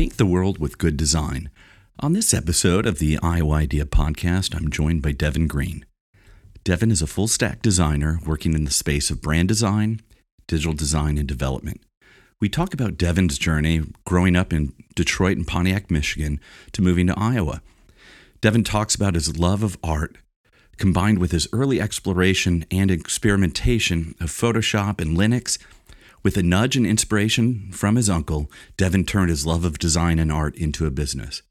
Paint the world with good design. On this episode of the Iowa Idea podcast, I'm joined by Devin Green. Devin is a full stack designer working in the space of brand design, digital design, and development. We talk about Devin's journey growing up in Detroit and Pontiac, Michigan, to moving to Iowa. Devin talks about his love of art combined with his early exploration and experimentation of Photoshop and Linux with a nudge and inspiration from his uncle, Devin turned his love of design and art into a business.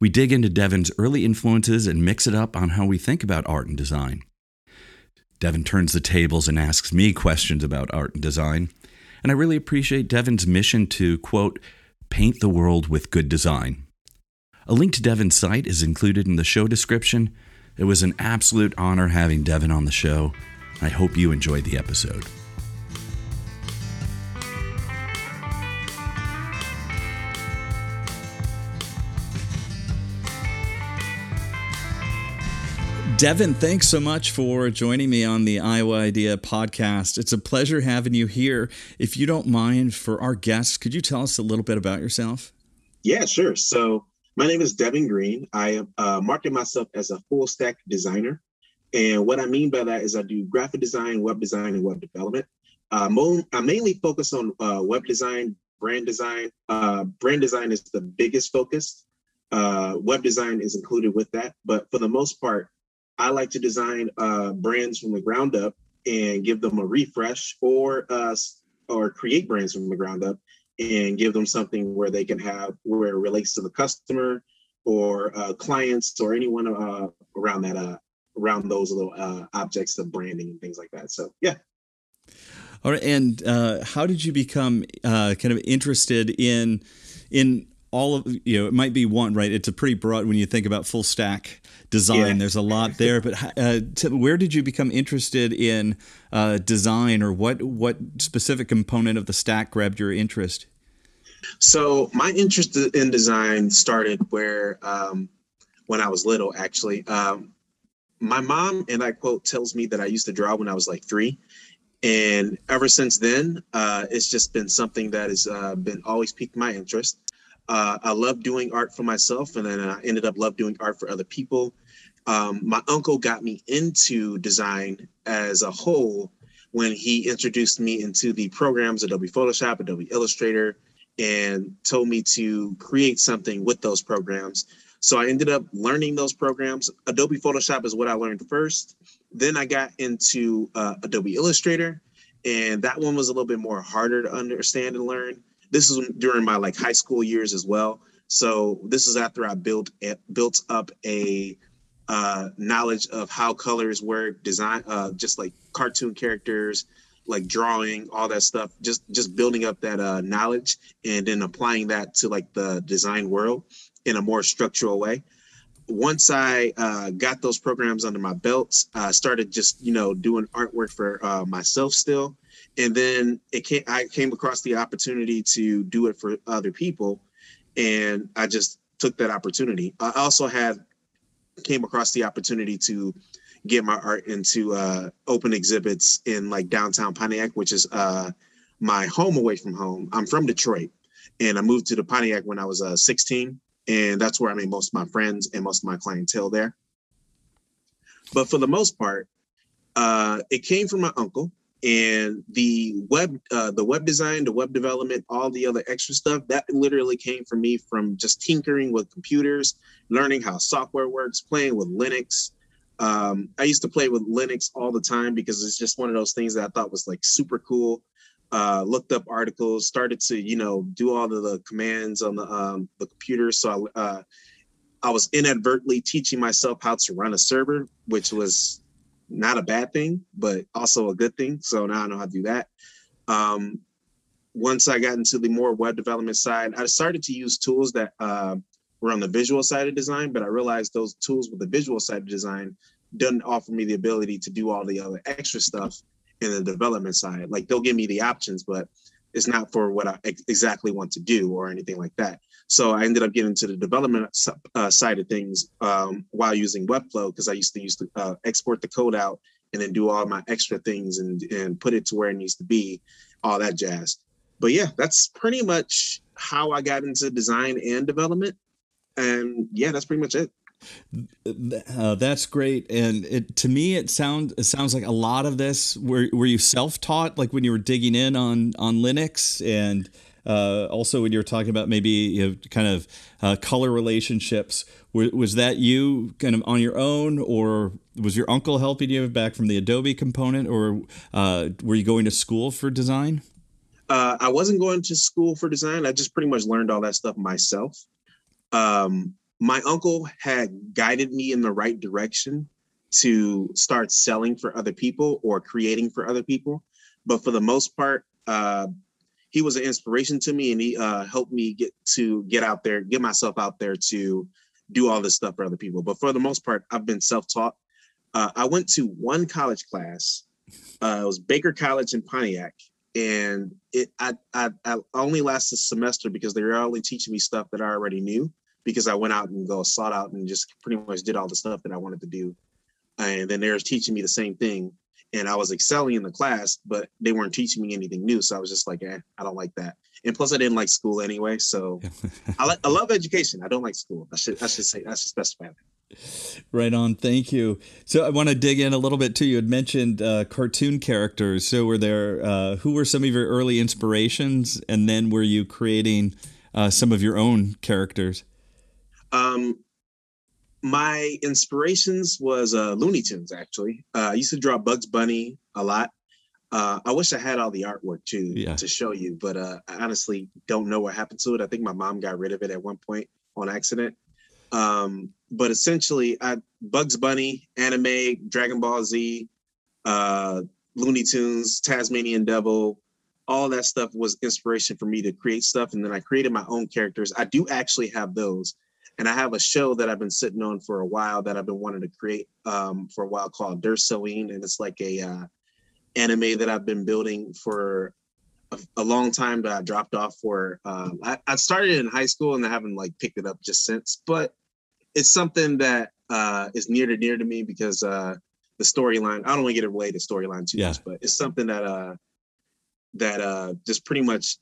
We dig into Devin's early influences and mix it up on how we think about art and design. Devin turns the tables and asks me questions about art and design, and I really appreciate Devin's mission to, quote, paint the world with good design. A link to Devin's site is included in the show description. It was an absolute honor having Devin on the show. I hope you enjoyed the episode. Devin, thanks so much for joining me on the Iowa Idea podcast. It's a pleasure having you here. If you don't mind, for our guests, could you tell us a little bit about yourself? Yeah, sure. So, my name is Devin Green. I uh, market myself as a full stack designer. And what I mean by that is I do graphic design, web design, and web development. Uh, I mainly focus on uh, web design, brand design. Uh, brand design is the biggest focus. Uh, web design is included with that. But for the most part, I like to design uh, brands from the ground up and give them a refresh, or uh, or create brands from the ground up and give them something where they can have where it relates to the customer or uh, clients or anyone uh, around that uh, around those little uh, objects of branding and things like that. So yeah. All right, and uh, how did you become uh, kind of interested in in all of you know? It might be one, right? It's a pretty broad when you think about full stack design. Yeah. There's a lot there, but uh, where did you become interested in uh, design, or what what specific component of the stack grabbed your interest? So my interest in design started where um, when I was little. Actually, um, my mom and I quote tells me that I used to draw when I was like three, and ever since then, uh, it's just been something that has uh, been always piqued my interest. Uh, I love doing art for myself, and then I ended up love doing art for other people um, my uncle got me into design as a whole when he introduced me into the programs Adobe Photoshop, Adobe Illustrator, and told me to create something with those programs. So I ended up learning those programs. Adobe Photoshop is what I learned first. Then I got into uh, Adobe Illustrator, and that one was a little bit more harder to understand and learn. This is during my like high school years as well. So this is after I built built up a uh, knowledge of how colors work, design, uh, just like cartoon characters, like drawing, all that stuff. Just just building up that uh, knowledge and then applying that to like the design world in a more structural way. Once I uh, got those programs under my belt, I started just you know doing artwork for uh, myself still, and then it came. I came across the opportunity to do it for other people, and I just took that opportunity. I also had came across the opportunity to get my art into uh, open exhibits in like downtown Pontiac, which is uh, my home away from home. I'm from Detroit, and I moved to the Pontiac when I was uh, 16, and that's where I made most of my friends and most of my clientele there. But for the most part, uh, it came from my uncle, and the web uh, the web design the web development all the other extra stuff that literally came from me from just tinkering with computers learning how software works playing with linux. Um, i used to play with linux all the time because it's just one of those things that i thought was like super cool. Uh, looked up articles started to you know do all of the commands on the um, the computer. So I, uh, I was inadvertently teaching myself how to run a server which was not a bad thing, but also a good thing. So now I know how to do that. Um, once I got into the more web development side, I started to use tools that uh, were on the visual side of design, but I realized those tools with the visual side of design doesn't offer me the ability to do all the other extra stuff in the development side. Like they'll give me the options, but it's not for what I ex- exactly want to do or anything like that. So I ended up getting to the development uh, side of things um, while using Webflow because I used to use to uh, export the code out and then do all my extra things and and put it to where it needs to be, all that jazz. But yeah, that's pretty much how I got into design and development. And yeah, that's pretty much it. Uh, that's great, and it to me it sounds it sounds like a lot of this. Were were you self taught, like when you were digging in on on Linux, and uh, also when you were talking about maybe you know, kind of uh, color relationships? Was, was that you kind of on your own, or was your uncle helping you back from the Adobe component, or uh, were you going to school for design? Uh, I wasn't going to school for design. I just pretty much learned all that stuff myself. Um, my uncle had guided me in the right direction to start selling for other people or creating for other people. But for the most part, uh, he was an inspiration to me and he uh, helped me get to get out there, get myself out there to do all this stuff for other people. But for the most part, I've been self-taught. Uh, I went to one college class. Uh, it was Baker College in Pontiac, and it I, I, I only lasted a semester because they were only teaching me stuff that I already knew because I went out and go sought out and just pretty much did all the stuff that I wanted to do. And then they were teaching me the same thing. And I was excelling in the class, but they weren't teaching me anything new. So I was just like, eh, I don't like that. And plus I didn't like school anyway. So I like I love education. I don't like school. I should I should say I should specify that. Right on. Thank you. So I want to dig in a little bit too. You had mentioned uh, cartoon characters. So were there uh, who were some of your early inspirations, and then were you creating uh, some of your own characters? Um, my inspirations was uh, Looney Tunes. Actually, uh, I used to draw Bugs Bunny a lot. Uh, I wish I had all the artwork too yeah. to show you, but uh, I honestly don't know what happened to it. I think my mom got rid of it at one point on accident. Um, but essentially, I Bugs Bunny, anime, Dragon Ball Z, uh, Looney Tunes, Tasmanian Devil, all that stuff was inspiration for me to create stuff. And then I created my own characters. I do actually have those. And I have a show that I've been sitting on for a while that I've been wanting to create um, for a while called Dersoing, and it's like a uh, anime that I've been building for a, a long time that I dropped off for. Um, I, I, started in high school and I haven't like picked it up just since, but it's something that uh, is near to near to me because uh, the storyline. I don't want to get away the storyline too yeah. much, but it's something that uh, that uh, just pretty much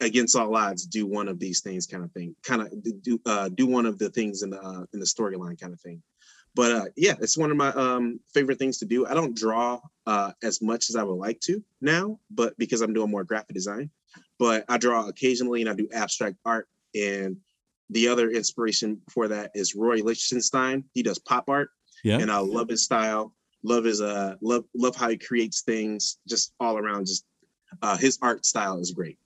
against all odds do one of these things kind of thing kind of do uh, do one of the things in the uh, in the storyline kind of thing. But uh, yeah it's one of my um, favorite things to do. I don't draw uh, as much as i would like to now but because i'm doing more graphic design. But i draw occasionally and i do abstract art and the other inspiration for that is roy lichtenstein. He does pop art yeah. and i love his style. Love his uh love love how he creates things just all around just uh his art style is great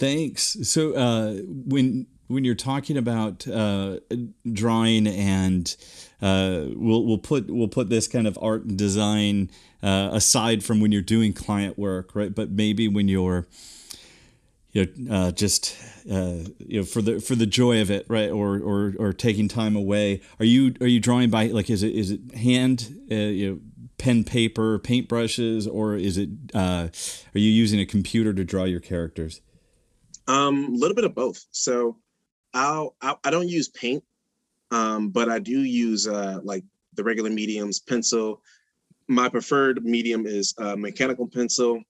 Thanks. So uh, when when you're talking about uh, drawing and uh, we'll we'll put we'll put this kind of art and design uh, aside from when you're doing client work, right? But maybe when you're you know uh, just uh, you know for the for the joy of it, right? Or or or taking time away. Are you are you drawing by like is it is it hand you know pen paper paintbrushes or is it are you using a computer to draw your characters? Um, a little bit of both. So I'll, I'll I don't use paint, um, but I do use uh, like the regular mediums, pencil. My preferred medium is uh, mechanical pencil.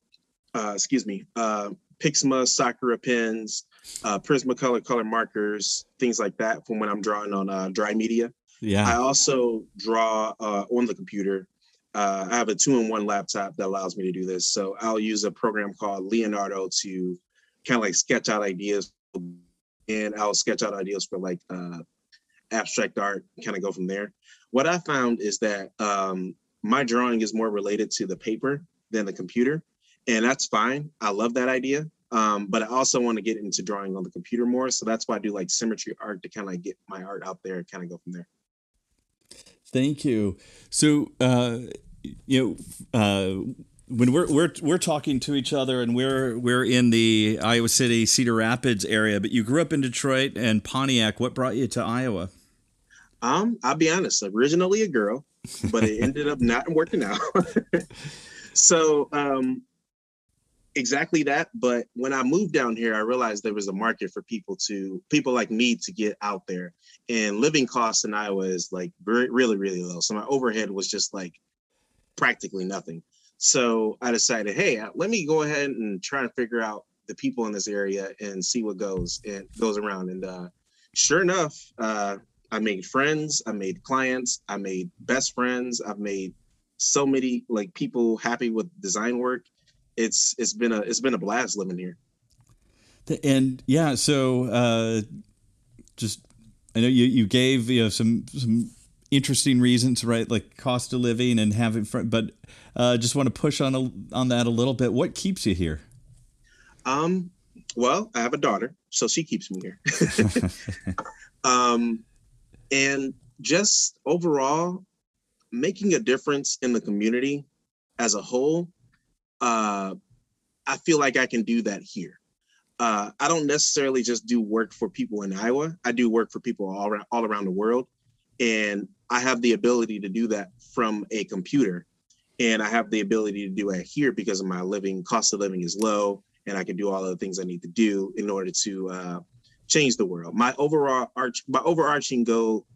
Uh, excuse me, uh, Pigma Sakura pens, uh, Prismacolor color markers, things like that. From when I'm drawing on uh, dry media. Yeah. I also draw uh, on the computer. Uh, I have a two-in-one laptop that allows me to do this. So I'll use a program called Leonardo to kind of like sketch out ideas and I'll sketch out ideas for like uh, abstract art, kind of go from there. What I found is that um, my drawing is more related to the paper than the computer, and that's fine. I love that idea. Um, but I also want to get into drawing on the computer more. So that's why I do like symmetry art to kind of like get my art out there and kind of go from there. Thank you. So, uh, you know, uh, when we're we're we're talking to each other and we're we're in the Iowa City Cedar Rapids area, but you grew up in Detroit and Pontiac. What brought you to Iowa? Um, I'll be honest. Originally a girl, but it ended up not working out. so um, exactly that. But when I moved down here, I realized there was a market for people to people like me to get out there. And living costs in Iowa is like really really low. So my overhead was just like practically nothing. So I decided, hey, uh, let me go ahead and try to figure out the people in this area and see what goes and goes around. And uh, sure enough, uh, I made friends, I made clients, I made best friends, I've made so many like people happy with design work. It's it's been a it's been a blast living here. And yeah, so uh, just I know you you gave you know some some interesting reasons, right? Like cost of living and having fun, but uh, just want to push on a, on that a little bit. What keeps you here? Um, well, I have a daughter, so she keeps me here. um, and just overall, making a difference in the community as a whole. Uh, I feel like I can do that here. Uh, I don't necessarily just do work for people in Iowa. I do work for people all around all around the world, and I have the ability to do that from a computer. And I have the ability to do it here because of my living cost of living is low and I can do all of the things I need to do in order to uh, change the world. My overall arch, my overarching goal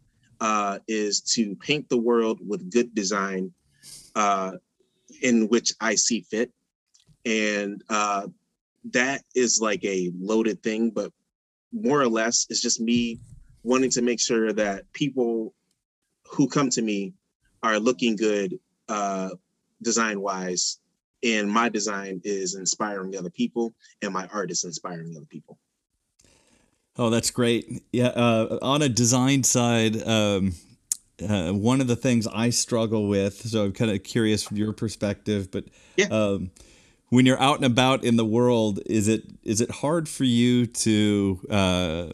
uh, is to paint the world with good design uh, in which I see fit. And uh, that is like a loaded thing, but more or less, it's just me wanting to make sure that people who come to me are looking good uh, design wise and my design is inspiring other people and my art is inspiring other people oh that's great yeah uh, on a design side um, uh, one of the things i struggle with so i'm kind of curious from your perspective but yeah. um, when you're out and about in the world is it is it hard for you to uh,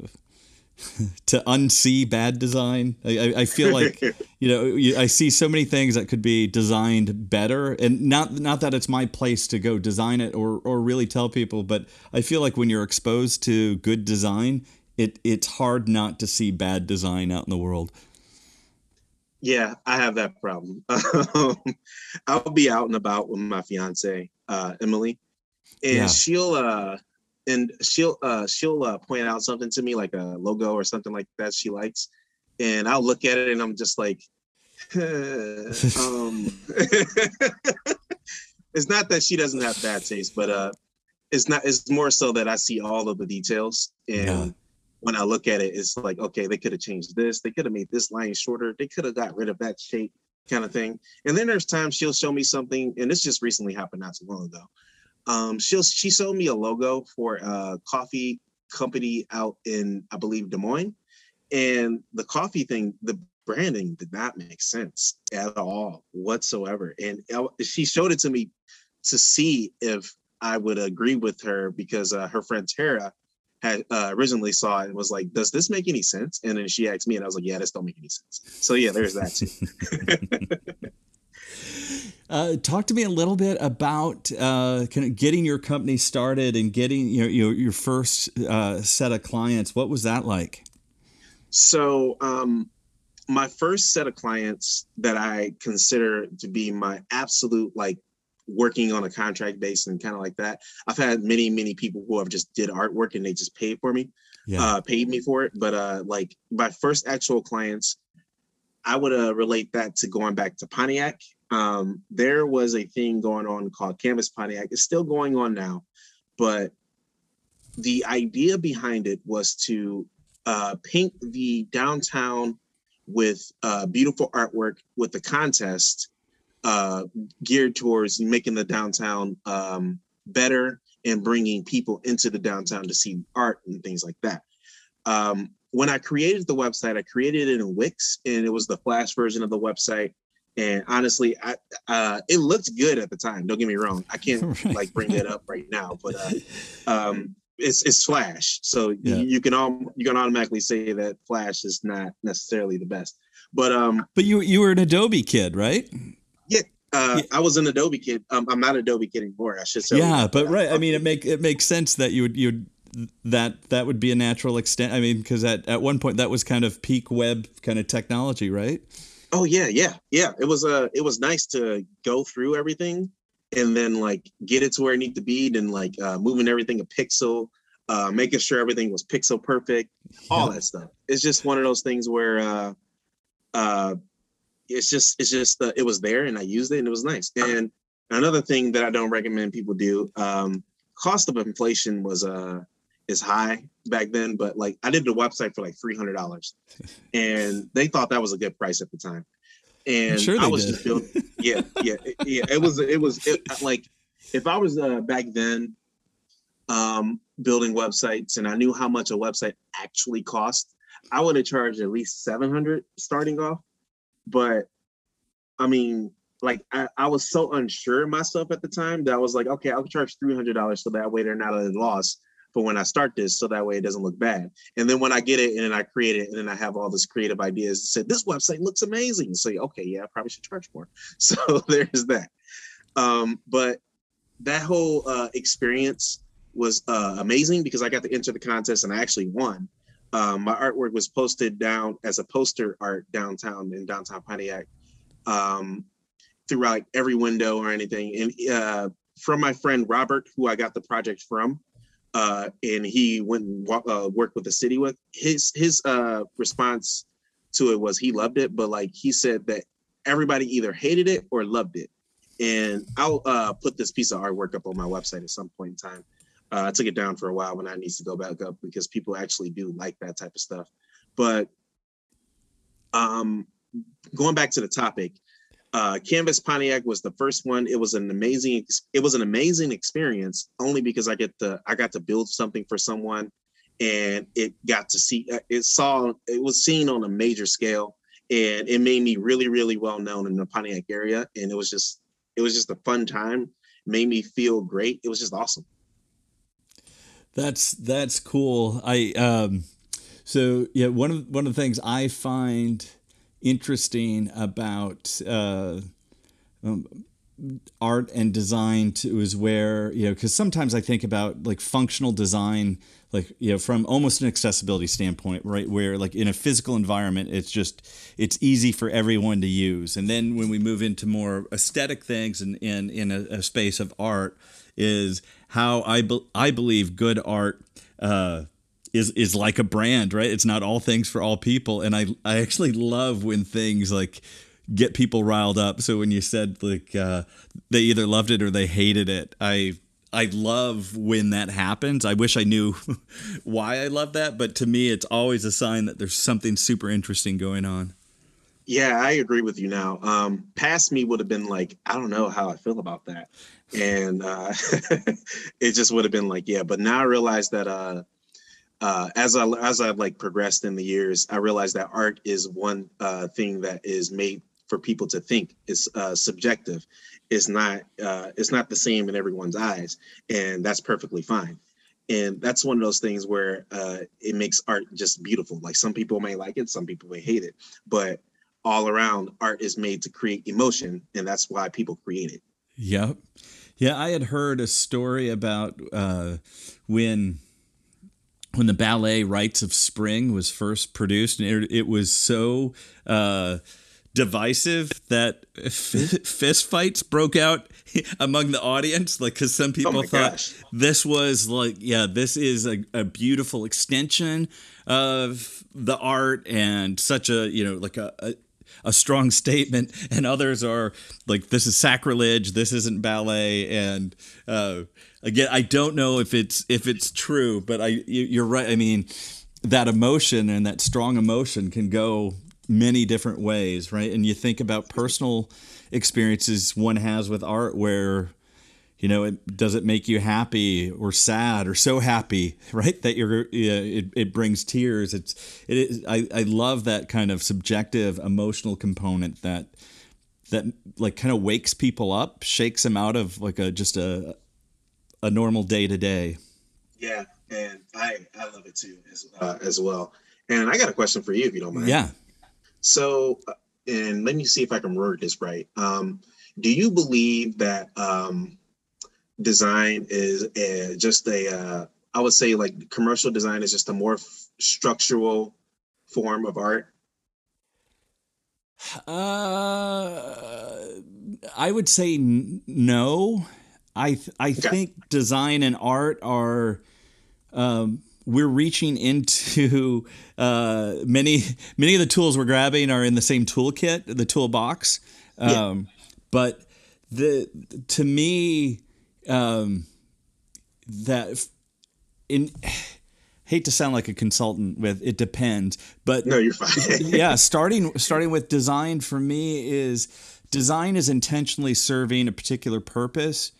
to unsee bad design. I, I feel like you know I see so many things that could be designed better, and not not that it's my place to go design it or or really tell people, but I feel like when you're exposed to good design, it it's hard not to see bad design out in the world. Yeah, I have that problem. I'll be out and about with my fiance uh, Emily, and yeah. she'll uh, and she'll uh she'll uh, point out something to me like a logo or something like that she likes and i'll look at it and i'm just like um it's not that she doesn't have bad taste but uh it's not it's more so that i see all of the details and yeah. when i look at it it's like okay they could have changed this they could have made this line shorter they could have got rid of that shape kind of thing and then there's times she'll show me something and this just recently happened not too long ago um, she she sold me a logo for a coffee company out in I believe Des Moines, and the coffee thing, the branding did not make sense at all whatsoever. And she showed it to me to see if I would agree with her because uh, her friend Tara had uh, originally saw it and was like, "Does this make any sense?" And then she asked me, and I was like, "Yeah, this don't make any sense." So yeah, there's that too. Uh, talk to me a little bit about uh, kind of getting your company started and getting your your, your first uh, set of clients. What was that like? So, um, my first set of clients that I consider to be my absolute like working on a contract base and kind of like that. I've had many many people who have just did artwork and they just paid for me, yeah. uh, paid me for it. But uh, like my first actual clients, I would uh, relate that to going back to Pontiac um, there was a thing going on called Canvas Pontiac. It's still going on now, but the idea behind it was to uh, paint the downtown with uh, beautiful artwork with the contest uh, geared towards making the downtown um, better and bringing people into the downtown to see art and things like that. Um, when I created the website, I created it in Wix, and it was the Flash version of the website. And honestly, I uh, it looked good at the time. Don't get me wrong. I can't right. like bring it up right now, but uh, um, it's it's Flash, so yeah. you, you, can all you can automatically say that Flash is not necessarily the best. But um, but you you were an Adobe kid, right? Yeah, Uh. I was an Adobe kid. Um, I'm not Adobe kid anymore. I should say. Yeah, but right. I mean, it make it makes sense that you would you that that would be a natural extent. I mean, because at at one point that was kind of peak web kind of technology, right? Oh yeah, yeah, yeah. It was uh it was nice to go through everything and then like get it to where it needs to be, and like uh, moving everything a pixel, uh, making sure everything was pixel perfect, all that stuff. It's just one of those things where uh, uh, it's just it's just uh, it was there and I used it and it was nice. And another thing that I don't recommend people do, um, cost of inflation was uh is high back then, but like I did the website for like three hundred dollars, and they thought that was a good price at the time. And sure I was did. just building, yeah, yeah, yeah. It was it was it, like if I was uh, back then um, building websites and I knew how much a website actually cost, I would have charged at least seven hundred starting off. But I mean, like I, I was so unsure of myself at the time that I was like, okay, I'll charge three hundred dollars so that way they're not at a loss for when I start this, so that way it doesn't look bad. And then when I get it and then I create it and then I have all this creative ideas, said this website looks amazing. So okay, yeah, I probably should charge more. So there's that. Um, but that whole uh, experience was uh, amazing because I got to enter the contest and I actually won. Um, my artwork was posted down as a poster art downtown in downtown Pontiac um, throughout every window or anything. And uh, from my friend Robert, who I got the project from, uh, and he went and uh, worked with the city with his his uh, response to it was he loved it, but like he said that everybody either hated it or loved it. And I'll uh, put this piece of artwork up on my website at some point in time. Uh, I took it down for a while when I needs to go back up because people actually do like that type of stuff. But um, going back to the topic, uh, Canvas Pontiac was the first one. It was an amazing. It was an amazing experience only because I get the I got to build something for someone, and it got to see uh, it saw it was seen on a major scale, and it made me really really well known in the Pontiac area, and it was just it was just a fun time. Made me feel great. It was just awesome. That's that's cool. I um, so yeah one of one of the things I find interesting about uh, um, art and design to, is where you know because sometimes I think about like functional design like you know from almost an accessibility standpoint right where like in a physical environment it's just it's easy for everyone to use. And then when we move into more aesthetic things and in in a, a, space of art is how I, be, I believe good art uh, is is like a brand, right? It's not all things for all people, and I I actually love when things like get people riled up. So when you said like uh, they either loved it or they hated it, I I love when that happens. I wish I knew why I love that, but to me, it's always a sign that there's something super interesting going on. Yeah, I agree with you now. Um, past me would have been like, I don't know how I feel about that. And uh, it just would have been like, yeah. But now I realize that uh, uh, as I as I've like progressed in the years, I realized that art is one uh, thing that is made for people to think. It's uh, subjective. It's not uh, it's not the same in everyone's eyes, and that's perfectly fine. And that's one of those things where uh, it makes art just beautiful. Like some people may like it, some people may hate it, but all around, art is made to create emotion, and that's why people create it. Yep. Yeah, I had heard a story about uh, when when the ballet Rites of Spring was first produced, and it, it was so uh, divisive that f- fist fights broke out among the audience. Like, because some people oh thought gosh. this was like, yeah, this is a, a beautiful extension of the art and such a, you know, like a, a a strong statement, and others are like, "This is sacrilege. This isn't ballet." And uh, again, I don't know if it's if it's true, but I you're right. I mean, that emotion and that strong emotion can go many different ways, right? And you think about personal experiences one has with art where you know it does it make you happy or sad or so happy right that you're it, it brings tears it's it is I, I love that kind of subjective emotional component that that like kind of wakes people up shakes them out of like a just a a normal day to day. Yeah, and I I love it too as uh, as well. And I got a question for you if you don't mind. Yeah. So, uh, and let me see if I can word this right. Um, do you believe that um, design is a, just a uh, I would say like commercial design is just a more f- structural form of art? Uh, I would say n- no. I th- I okay. think design and art are um, we're reaching into uh, many many of the tools we're grabbing are in the same toolkit, the toolbox. Um, yeah. But the to me um, that in hate to sound like a consultant with it depends, but no, you're fine. yeah, starting starting with design for me is design is intentionally serving a particular purpose,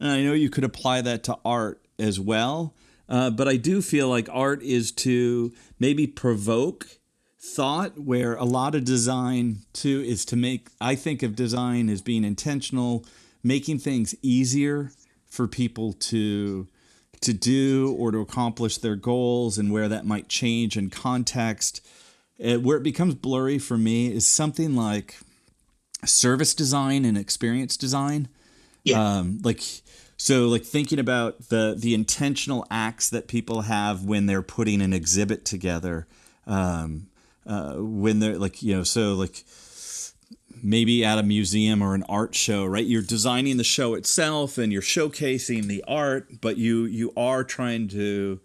and I know you could apply that to art as well. Uh, but I do feel like art is to maybe provoke thought, where a lot of design too is to make. I think of design as being intentional, making things easier for people to to do or to accomplish their goals and where that might change in context. It, where it becomes blurry for me is something like service design and experience design. Yeah. Um, like so like thinking about the the intentional acts that people have when they're putting an exhibit together. Um, uh, when they're like you know so like maybe at a museum or an art show, right? You're designing the show itself and you're showcasing the art, but you you are trying to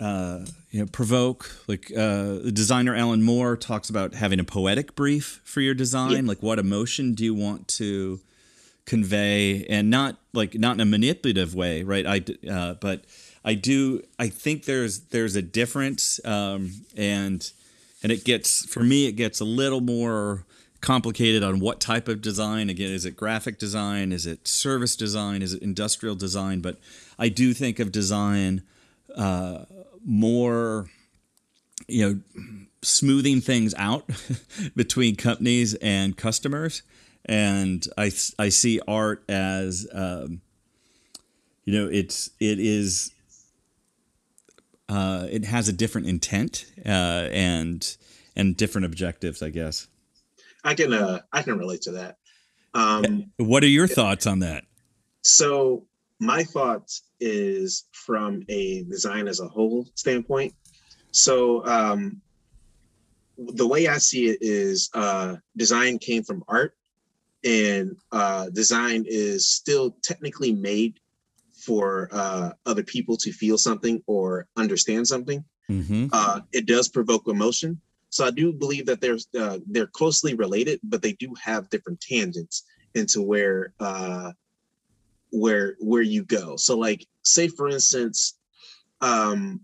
uh, you know provoke. Like uh, the designer Alan Moore talks about having a poetic brief for your design. Yeah. Like what emotion do you want to convey, and not like not in a manipulative way, right? I uh, but I do. I think there's there's a difference, um, and and it gets for me it gets a little more complicated on what type of design. Again, is it graphic design? Is it service design? Is it industrial design? But I do think of design uh, more, you know, smoothing things out between companies and customers. And I, I see art as, um, you know, it's it is uh, it has a different intent uh, and and different objectives, I guess. I can uh I can relate to that. Um what are your thoughts on that? So my thoughts is from a design as a whole standpoint. So um the way I see it is uh design came from art and uh design is still technically made for uh other people to feel something or understand something. Mm-hmm. Uh it does provoke emotion so I do believe that they're uh, they're closely related, but they do have different tangents into where uh, where where you go. So like say for instance, um,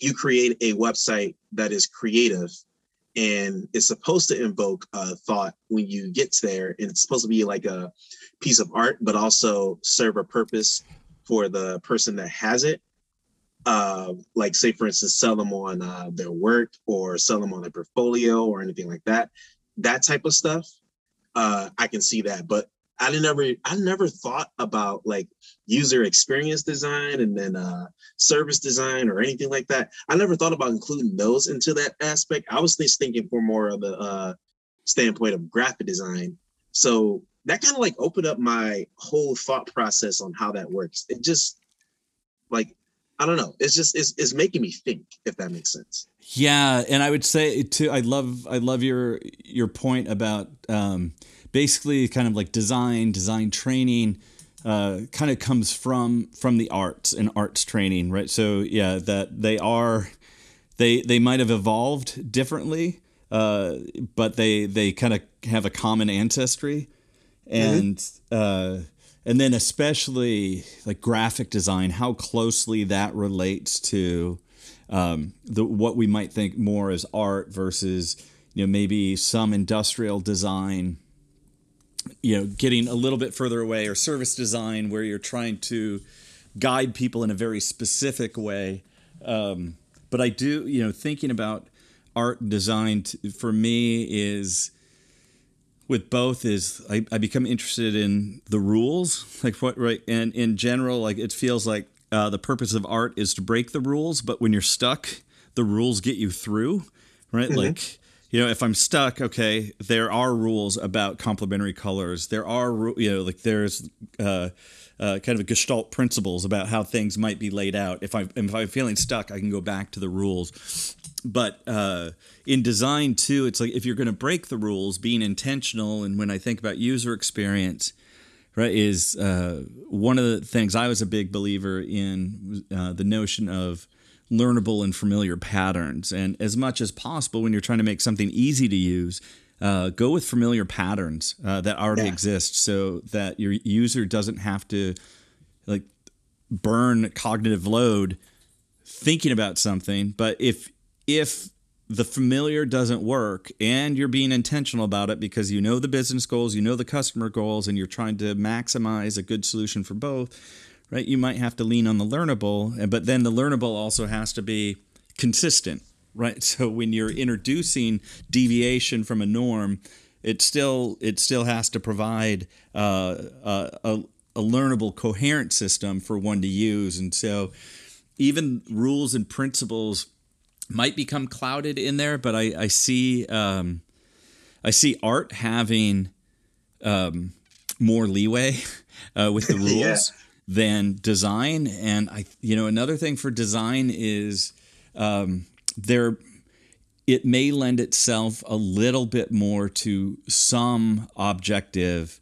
you create a website that is creative and it's supposed to invoke a thought when you get there and it's supposed to be like a piece of art but also serve a purpose for the person that has it. Uh, like say for instance sell them on uh, their work or sell them on their portfolio or anything like that. That type of stuff uh, i can see that but i never i never thought about like user experience design and then uh, service design or anything like that i never thought about including those into that aspect i was just thinking for more of the uh, standpoint of graphic design so that kind of like opened up my whole thought process on how that works it just like I don't know. It's just it's, it's making me think if that makes sense. Yeah, and I would say too. I love I love your your point about um, basically kind of like design design training. Uh, kind of comes from from the arts and arts training, right? So yeah, that they are they they might have evolved differently, uh, but they they kind of have a common ancestry, mm-hmm. and mm-hmm. uh, and then especially like graphic design, how closely that relates to um, the what we might think more as art versus you know maybe some industrial design. You know, getting a little bit further away, or service design where you're trying to guide people in a very specific way. Um, but I do, you know, thinking about art and design t- for me is with both is I, I become interested in the rules, like what right, and in general, like it feels like uh, the purpose of art is to break the rules, but when you're stuck, the rules get you through, right? Mm-hmm. Like you know, if I'm stuck, okay, there are rules about complementary colors. There are, you know, like there's uh, uh, kind of gestalt principles about how things might be laid out. If I'm if I'm feeling stuck, I can go back to the rules. But uh, in design too, it's like if you're going to break the rules, being intentional. And when I think about user experience, right, is uh, one of the things I was a big believer in uh, the notion of learnable and familiar patterns. And as much as possible, when you're trying to make something easy to use, uh, go with familiar patterns uh, that already yeah. exist so that your user doesn't have to like burn cognitive load thinking about something but if if the familiar doesn't work and you're being intentional about it because you know the business goals you know the customer goals and you're trying to maximize a good solution for both right you might have to lean on the learnable but then the learnable also has to be consistent right? So when you're introducing deviation from a norm, it still it still has to provide uh, a, a, learnable, coherent system for one to use, and so even rules and principles might become clouded in there. But I, I see um, I see art having um, more leeway uh, with the rules. yeah. Than design, and I, you know, another thing for design is um, there it may lend itself a little bit more to some objective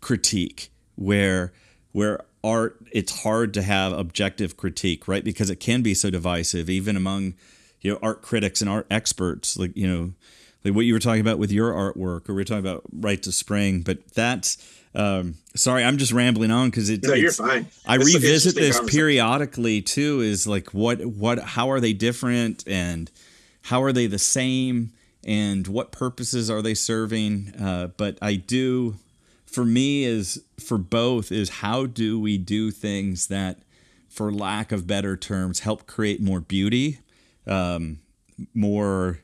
critique where where art it's hard to have objective critique right? Because it can be so divisive even among you know art critics and art experts like you know like what you were talking about with your artwork or we are talking about Rite of Spring but that's um, sorry i'm just rambling on because it, no, you're fine. I it's revisit this periodically too is like what what how are they different and how are they the same and what purposes are they serving? Uh, but i do for me is for both is how do we do things that for lack of better terms help create more beauty um, more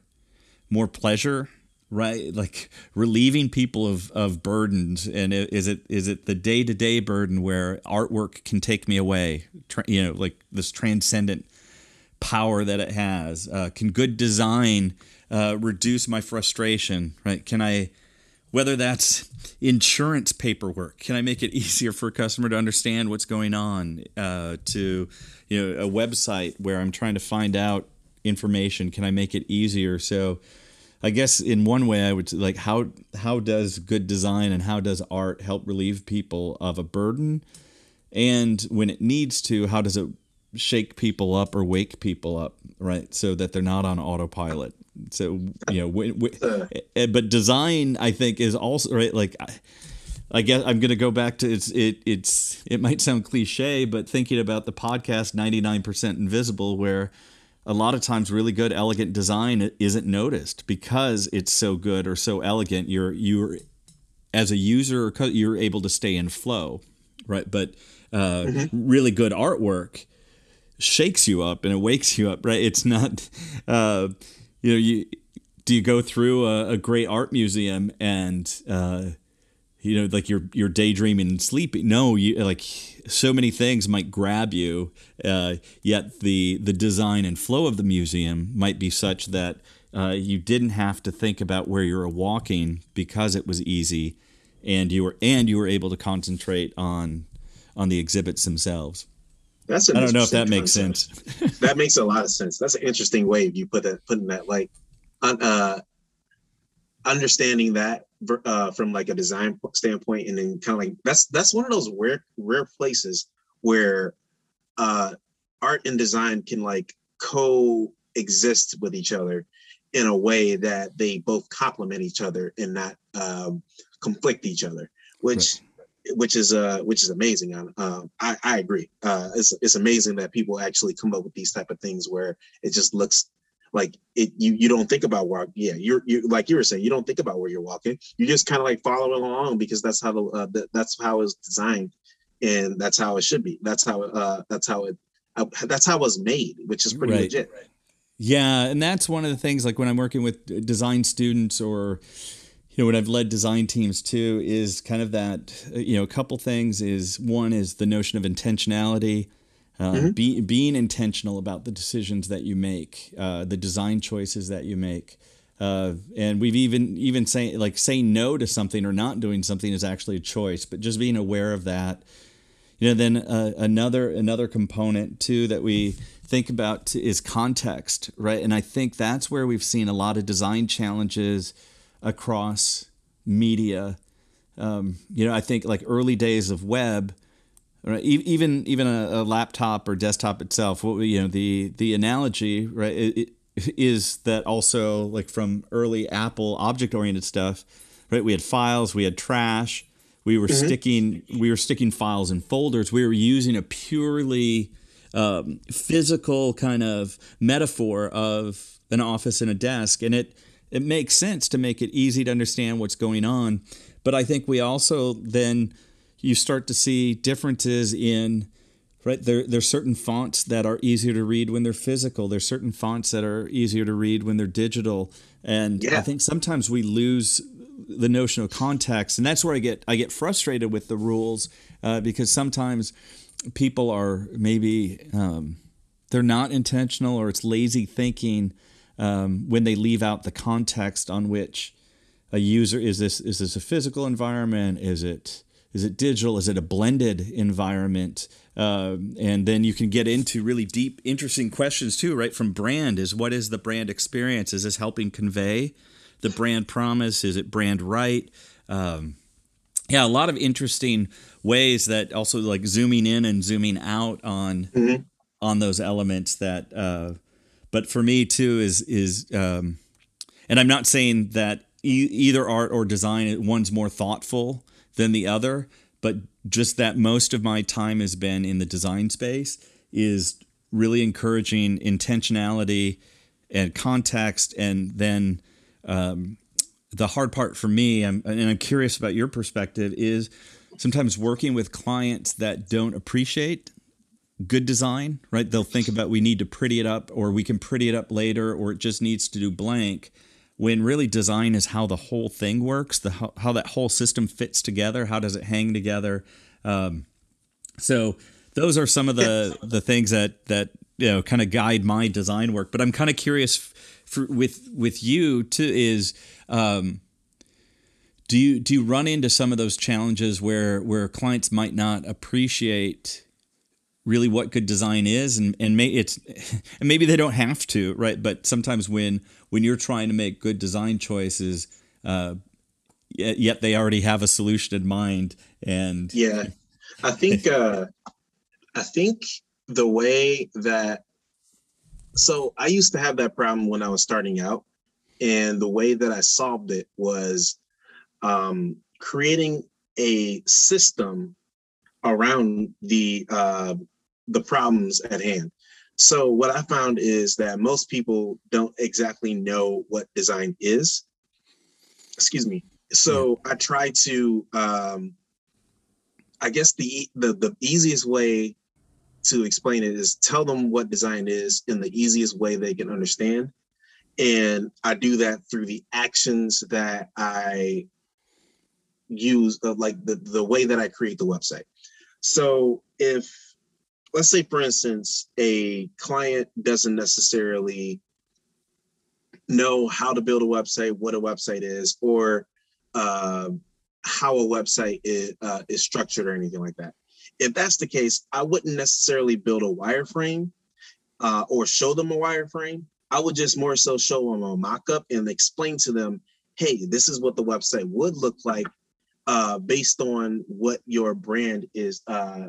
more pleasure right? Like relieving people of of burdens. And is it is it the day-to-day burden where artwork can take me away? You know like this transcendent power that it has uh, can good design uh, reduce my frustration right? Can i whether that's insurance paperwork can i make it easier for a customer to understand what's going on uh, to you know a website where i'm trying to find out information can i make it easier? So I guess in one way I would like how how does good design and how does art help relieve people of a burden? And when it needs to how does it shake people up or wake people up right so that they're not on autopilot? So you know eh, but design I think is also right like I, I guess I'm going to go back to it's it it's it might sound cliche but thinking about the podcast 99% invisible where a lot of times really good elegant design isn't noticed because it's so good or so elegant. You're you're as a user you're able to stay in flow right? But uh, mm-hmm. really good artwork shakes you up and it wakes you up right? It's not uh, you know you do you go through a, a great art museum and uh, you know like you're you're daydreaming and sleeping? No you like so many things might grab you, uh, yet the the design and flow of the museum might be such that uh, you didn't have to think about where you were walking because it was easy, and you were and you were able to concentrate on on the exhibits themselves. That's I don't know if that makes sense. that makes a lot of sense. That's an interesting way you put that putting that like uh, understanding that uh, from like a design standpoint, and then kind of like that's that's one of those rare rare places where uh, art and design can like coexist with each other in a way that they both complement each other and not um, conflict each other, which right. which is uh which is amazing. Uh, I I agree. Uh, it's it's amazing that people actually come up with these type of things where it just looks like it you you don't think about where yeah you're you like you were saying you don't think about where you're walking. You just kind of like follow along because that's how the, uh, the that's how it's designed and that's how it should be. That's how uh that's how it uh, that's how it was made which is pretty right. legit. Yeah and that's one of the things like when i'm working with design students or you know when i've led design teams too is kind of that you know a couple things is one is the notion of intentionality uh, mm-hmm. be, being intentional about the decisions that you make, uh, the design choices that you make. Uh, and we've even even saying like saying no to something or not doing something is actually a choice. But just being aware of that, you know. Then uh, another another component too that we think about is context, right? And I think that's where we've seen a lot of design challenges across media. Um, you know, I think like early days of web, right? even even a, a laptop or desktop itself. What you know, the the analogy, right? It, it, is that also like from early Apple object oriented stuff, right? We had files, we had trash, we were mm-hmm. sticking we were sticking files in folders. We were using a purely um, physical kind of metaphor of an office and a desk, and it it makes sense to make it easy to understand what's going on. But I think we also then you start to see differences in right there there's certain fonts that are easier to read when they're physical. There's certain fonts that are easier to read when they're digital. And yeah. i think sometimes we lose the notion of context. And that's where i get i get frustrated with the rules uh, because sometimes people are maybe um, they're not intentional or it's lazy thinking um, when they leave out the context on which a user is this is this a physical environment? Is it is it digital is it a blended environment uh, and then you can get into really deep, interesting questions too, right? From brand is what is the brand experience? Is this helping convey the brand promise? Is it brand right? Um, yeah, a lot of interesting ways that also like zooming in and zooming out on mm-hmm. on those elements that. Uh, but for me too is is um, and I'm not saying that e- either art or design one's more thoughtful than the other, but just that most of my time has been in the design space is really encouraging intentionality and context and then um, the hard part for me and i'm curious about your perspective is sometimes working with clients that don't appreciate good design right? They'll think about we need to pretty it up or we can pretty it up later or it just needs to do blank when really design is how the whole thing works, the how, how that whole system fits together, how does it hang together. Um, so those are some of the the things that that you know kind of guide my design work. But I'm kind of curious for, with with you too is. Um, do you do you run into some of those challenges where where clients might not appreciate really what good design is and and may it's and maybe they don't have to right but sometimes when when you're trying to make good design choices, uh, yet, they already have a solution in mind. And yeah, I think uh, I think the way that so I used to have that problem when I was starting out, and the way that I solved it was um, creating a system around the uh, the problems at hand. So what I found is that most people don't exactly know what design is. Excuse me. So I try to um I guess the the the easiest way to explain it is tell them what design is in the easiest way they can understand. And I do that through the actions that I use, uh, like the, the way that I create the website. So if let's say for instance a client doesn't necessarily know how to build a website what a website is or uh, how a website is, uh, is structured or anything like that. If that's the case i wouldn't necessarily build a wireframe uh, or show them a wireframe. I would just more so show them a mock-up and explain to them hey this is what the website would look like uh, based on what your brand is uh,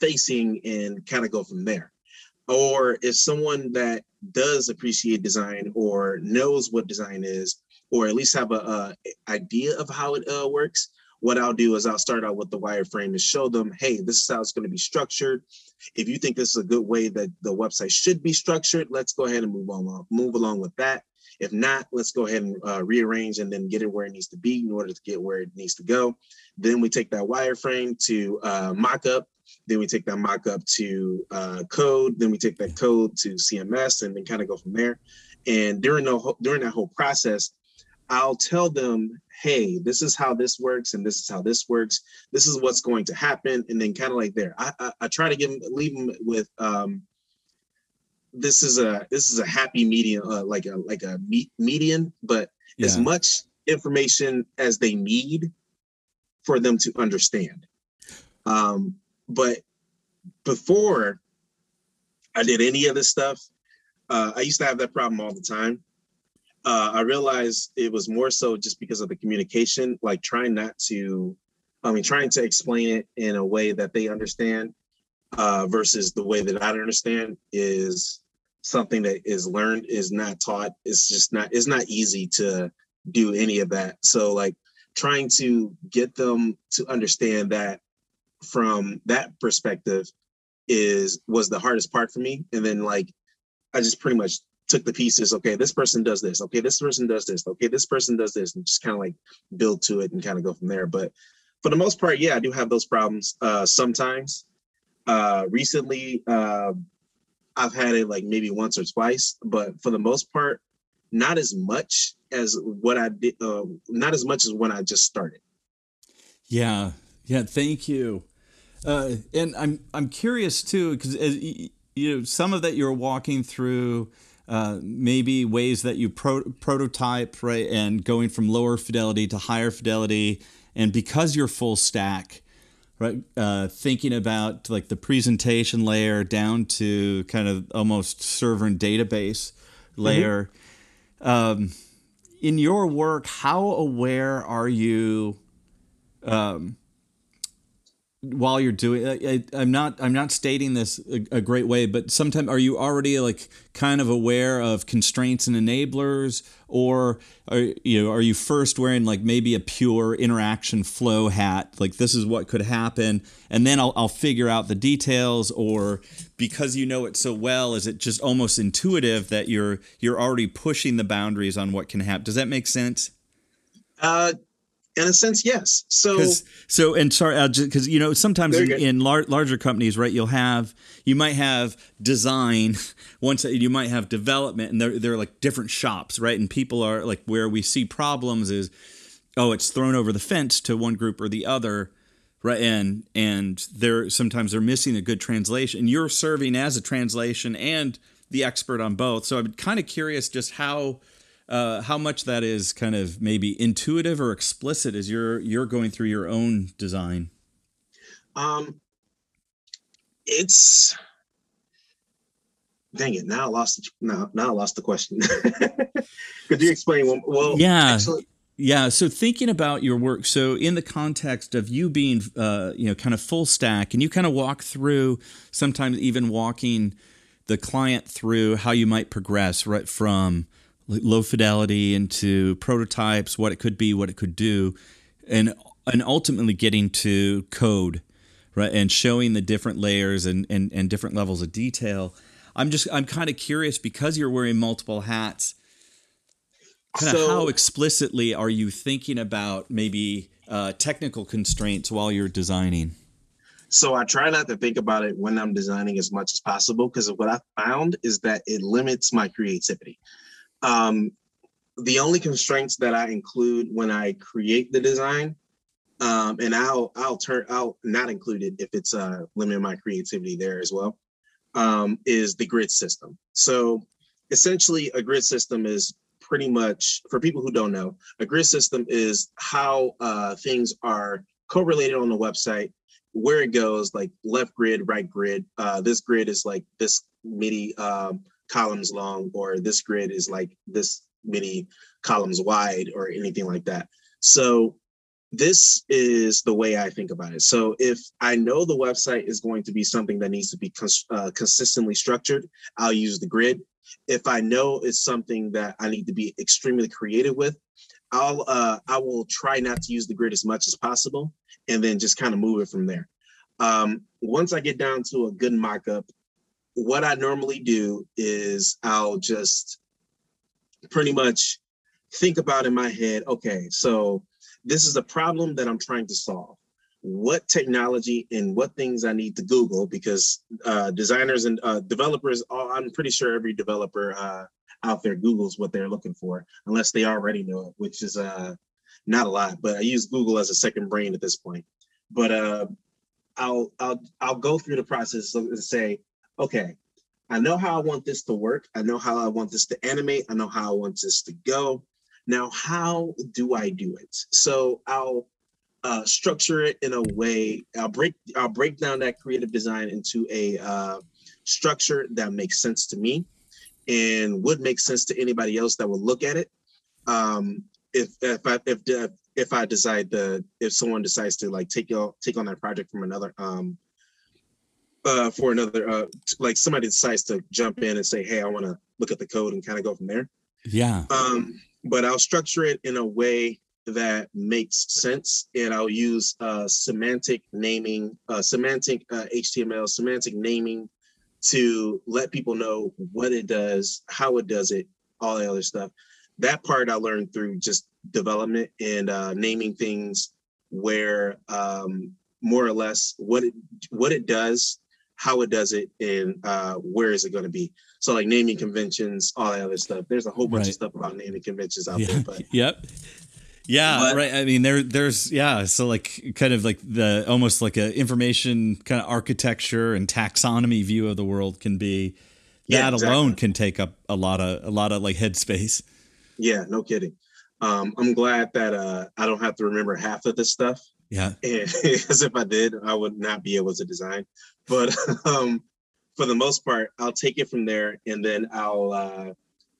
facing and kind of go from there. Or if someone that does appreciate design or knows what design is, or at least have a, a idea of how it uh, works, what I'll do is I'll start out with the wireframe to show them, hey, this is how it's going to be structured. If you think this is a good way that the website should be structured, let's go ahead and move on, move along with that. If not, let's go ahead and uh, rearrange and then get it where it needs to be in order to get where it needs to go. Then we take that wireframe to uh, mock up then we take that mock up to uh, code. Then we take that code to CMS, and then kind of go from there. And during the during that whole process, I'll tell them, "Hey, this is how this works, and this is how this works. This is what's going to happen." And then kind of like there, I, I, I try to give them, leave them with um, this is a this is a happy medium, uh, like a like a me- median, but yeah. as much information as they need for them to understand. Um, but before I did any of this stuff, uh, I used to have that problem all the time. Uh, I realized it was more so just because of the communication, like trying not to, I mean, trying to explain it in a way that they understand uh, versus the way that I understand is something that is learned, is not taught. It's just not, it's not easy to do any of that. So, like, trying to get them to understand that from that perspective is was the hardest part for me. And then like i just pretty much took the pieces okay this person does this okay this person does this okay this person does this and just kind of like build to it and kind of go from there. But for the most part yeah i do have those problems uh sometimes. Uh recently uh i've had it like maybe once or twice but for the most part not as much as what i did uh, not as much as when i just started. Yeah. Yeah thank you uh, and I'm I'm curious too because you know some of that you're walking through. Uh, maybe ways that you pro- prototype right and going from lower fidelity to higher fidelity and because you're full stack right uh, thinking about like the presentation layer down to kind of almost server and database layer mm-hmm. um, in your work how aware are you um, while you're doing I, am not i'm not stating this a, a, great way but sometimes are you already like kind of aware of constraints and enablers? Or are you know are you first wearing like maybe a pure interaction flow hat like this is what could happen and then i'll, I'll figure out the details or because you know it so well is it just almost intuitive that you're you're already pushing the boundaries on what can happen does that make sense? Uh in a sense, yes. So, so and sorry, because you know sometimes in, in lar- larger companies, right? You'll have you might have design once you might have development, and they're they're like different shops, right? And people are like where we see problems is, oh, it's thrown over the fence to one group or the other, right? And and they're sometimes they're missing a good translation. And you're serving as a translation and the expert on both. So I'm kind of curious just how uh, how much that is kind of maybe intuitive or explicit as you're you're going through your own design? Um it's dang it now i lost now now i lost the question. Could you explain well yeah. actually, yeah so thinking about your work so in the context of you being uh, you know kind of full stack and you kind of walk through sometimes even walking the client through how you might progress right from low fidelity into prototypes, what it could be, what it could do, and and ultimately getting to code, right, and showing the different layers and and, and different levels of detail. I'm just I'm kind of curious because you're wearing multiple hats. Kind of so, how explicitly are you thinking about maybe uh, technical constraints while you're designing? So I try not to think about it when I'm designing as much as possible because what I found is that it limits my creativity. Um, the only constraints that I include when I create the design, um, and I'll I'll turn I'll not include it if it's uh, limiting my creativity there as well, um, is the grid system. So essentially, a grid system is pretty much for people who don't know, a grid system is how uh, things are correlated on the website where it goes like left grid right grid uh, this grid is like this many um, columns long or this grid is like this many columns wide or anything like that. So this is the way I think about it. So if I know the website is going to be something that needs to be cons- uh, consistently structured, I'll use the grid. If I know it's something that I need to be extremely creative with, I'll uh, I will try not to use the grid as much as possible, and then just kind of move it from there. Um, once I get down to a good mock-up, what I normally do is I'll just pretty much think about in my head, okay, so this is a problem that I'm trying to solve. What technology and what things I need to Google because uh, designers and uh, developers, I'm pretty sure every developer uh, out there Googles what they're looking for, unless they already know it, which is uh, not a lot. But I use Google as a second brain at this point. But uh, I'll I'll I'll go through the process and say, okay, I know how I want this to work. I know how I want this to animate. I know how I want this to go. Now, how do I do it? So I'll uh, structure it in a way. I'll break I'll break down that creative design into a uh, structure that makes sense to me and would make sense to anybody else that will look at it. Um, if if I if if I decide to if someone decides to like take take on that project from another um uh for another uh like somebody decides to jump in and say hey I want to look at the code and kind of go from there. Yeah. Um, but I'll structure it in a way that makes sense and I'll use uh, semantic naming, uh, semantic uh, HTML, semantic naming to let people know what it does, how it does it, all the other stuff. That part I learned through just development and uh, naming things where um, more or less what it what it does, how it does it, and uh, where is it going to be. So like naming conventions, all that other stuff. There's a whole bunch Right. of stuff about naming conventions out Yeah. there, but Yep. Yeah, But- right. I mean, there, there's, yeah. So, like, kind of like the almost like a information kind of architecture and taxonomy view of the world can be. Yeah, that exactly. alone can take up a lot of a lot of like headspace. yeah, no kidding. Um, I'm glad that uh, I don't have to remember half of this stuff. Yeah. As if I did, I would not be able to design. But um, for the most part, I'll take it from there and then I'll uh,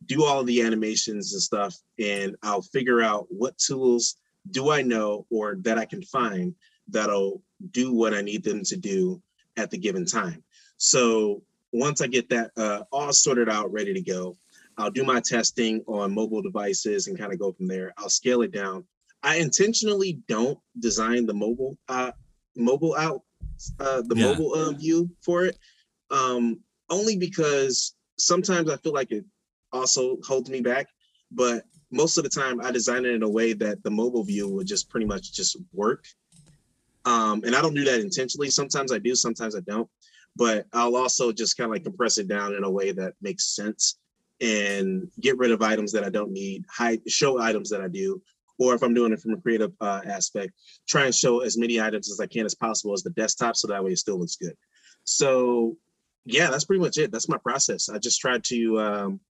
do all the animations and stuff. And I'll figure out what tools do I know or that I can find that'll do what I need them to do at the given time. So once I get that uh, all sorted out, ready to go, I'll do my testing on mobile devices and kind of go from there. I'll scale it down. I intentionally don't design the mobile uh mobile out uh the Yeah. mobile uh, view for it. Um only because sometimes I feel like it also holds me back, but most of the time I design it in a way that the mobile view would just pretty much just work. Um and I don't do that intentionally. Sometimes I do, sometimes I don't. But I'll also just kind of like compress it down in a way that makes sense and get rid of items that I don't need, hide show items that I do, or if I'm doing it from a creative uh, aspect, try and show as many items as I can as possible as the desktop, so that way it still looks good. So, yeah, that's pretty much it. That's my process. I just try to um,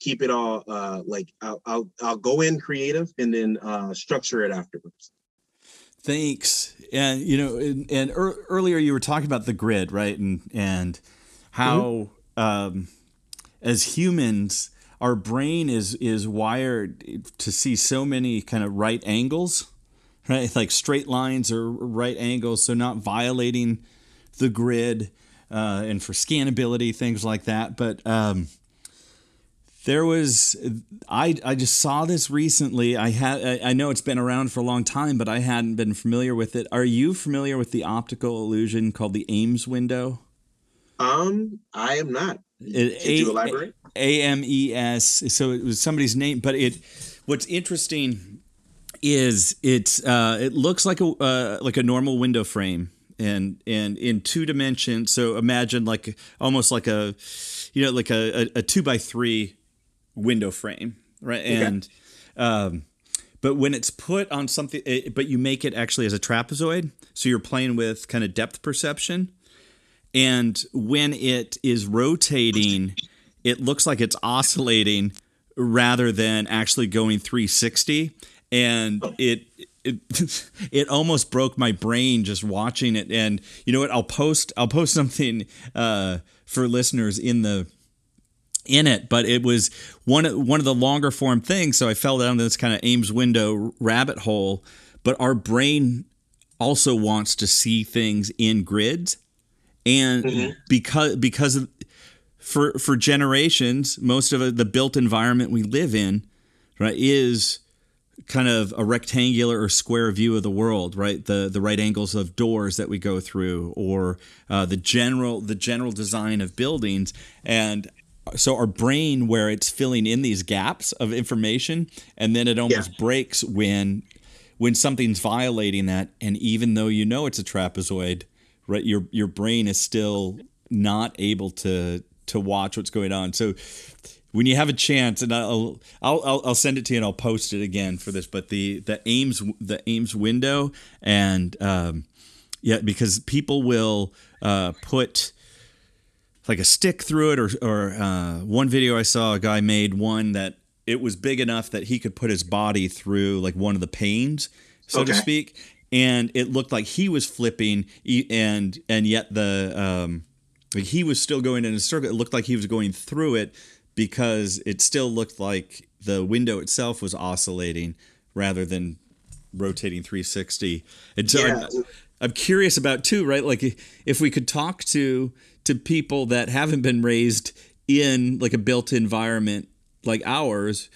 keep it all uh, like I'll, I'll I'll go in creative and then uh, structure it afterwards. Thanks. And you know, and, and ear earlier you were talking about the grid, right? And and how um, as humans, our brain is is wired to see so many kind of right angles, right? Like straight lines or right angles, so not violating the grid, uh, and for scannability, things like that. But um, there was I I just saw this recently. I had I I know it's been around for a long time, but I hadn't been familiar with it. Are you familiar with the optical illusion called the Ames window? Um, I am not. It- Could you A- elaborate? A M E S. So it was somebody's name, but it. What's interesting is it's uh, it looks like a uh, like a normal window frame and and in two dimensions. So imagine like almost like a you know like a, a, a two by three window frame, right? And um, but when it's put on something, it, but you make it actually as a trapezoid, so you're playing with kind of depth perception. And when it is rotating, it looks like it's oscillating rather than actually going 360. And it it it almost broke my brain just watching it. And you know what? I'll post I'll post something uh, for listeners in the in it, but it was one of one of the longer form things. So I fell down this kind of Ames window rabbit hole. But our brain also wants to see things in grids, and because because of for for generations, most of the built environment we live in, right, is kind of a rectangular or square view of the world, right? The the right angles of doors that we go through, or uh, the general the general design of buildings, and so our brain, where it's filling in these gaps of information, and then it almost breaks when when something's violating that, and even though you know it's a trapezoid, right, your your brain is still not able to to watch what's going on. So when you have a chance, and I'll I'll I'll, I'll send it to you and I'll post it again for this. But the the Ames the Ames window and um, yeah, because people will uh, put like a stick through it, or or uh, one video I saw a guy made one that it was big enough that he could put his body through like one of the panes, so to speak, and it looked like he was flipping, and and yet the um, like he was still going in a circle. It looked like he was going through it because it still looked like the window itself was oscillating rather than rotating 360. And so Yeah. I'm, I'm curious about too, right? Like if we could talk to to people that haven't been raised in like a built environment like ours,